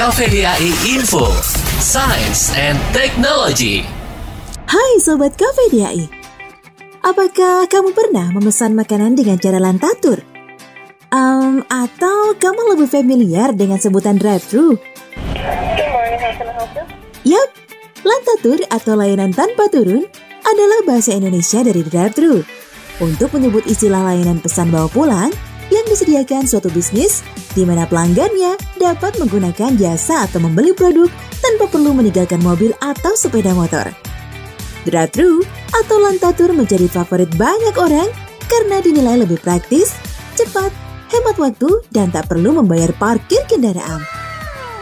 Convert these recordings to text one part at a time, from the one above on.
KVDAI Info, Science and Technology. Hai Sobat KVDAI, apakah kamu pernah memesan makanan dengan cara lantatur? Um, atau kamu lebih familiar dengan sebutan drive-thru? Yap, lantatur atau layanan tanpa turun adalah bahasa Indonesia dari drive-thru. Untuk menyebut istilah layanan pesan bawa pulang yang disediakan suatu bisnis di mana pelanggannya dapat menggunakan jasa atau membeli produk tanpa perlu meninggalkan mobil atau sepeda motor. Drive-thru atau lantatur menjadi favorit banyak orang karena dinilai lebih praktis, cepat, hemat waktu, dan tak perlu membayar parkir kendaraan.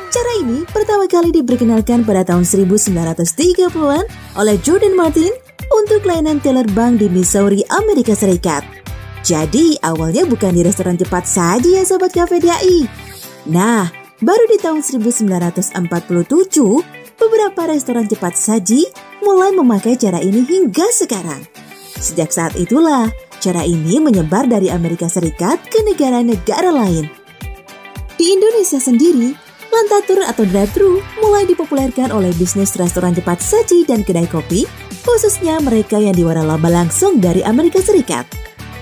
Cara ini pertama kali diperkenalkan pada tahun 1930-an oleh Jordan Martin untuk layanan teller bank di Missouri, Amerika Serikat. Jadi awalnya bukan di restoran cepat saja ya Sobat KVDI. Nah, baru di tahun 1947, beberapa restoran cepat saji mulai memakai cara ini hingga sekarang. Sejak saat itulah, cara ini menyebar dari Amerika Serikat ke negara-negara lain. Di Indonesia sendiri, lantatur atau drive-thru mulai dipopulerkan oleh bisnis restoran cepat saji dan kedai kopi, khususnya mereka yang diwaralaba langsung dari Amerika Serikat.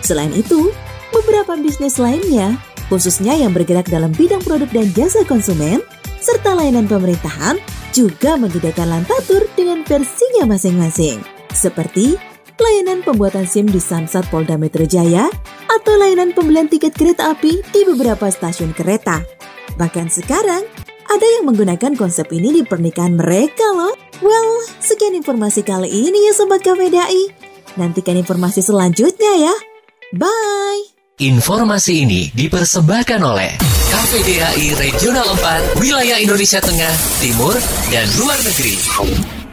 Selain itu, beberapa bisnis lainnya, khususnya yang bergerak dalam bidang produk dan jasa konsumen, serta layanan pemerintahan, juga menyediakan lantatur dengan versinya masing-masing. Seperti layanan pembuatan SIM di Samsat Polda Metro Jaya atau layanan pembelian tiket kereta api di beberapa stasiun kereta. Bahkan sekarang, ada yang menggunakan konsep ini di pernikahan mereka loh. Well, sekian informasi kali ini ya Sobat KVDI. Nantikan informasi selanjutnya ya. Bye! Informasi ini dipersembahkan oleh KVDAI Regional 4, Wilayah Indonesia Tengah, Timur, dan Luar Negeri.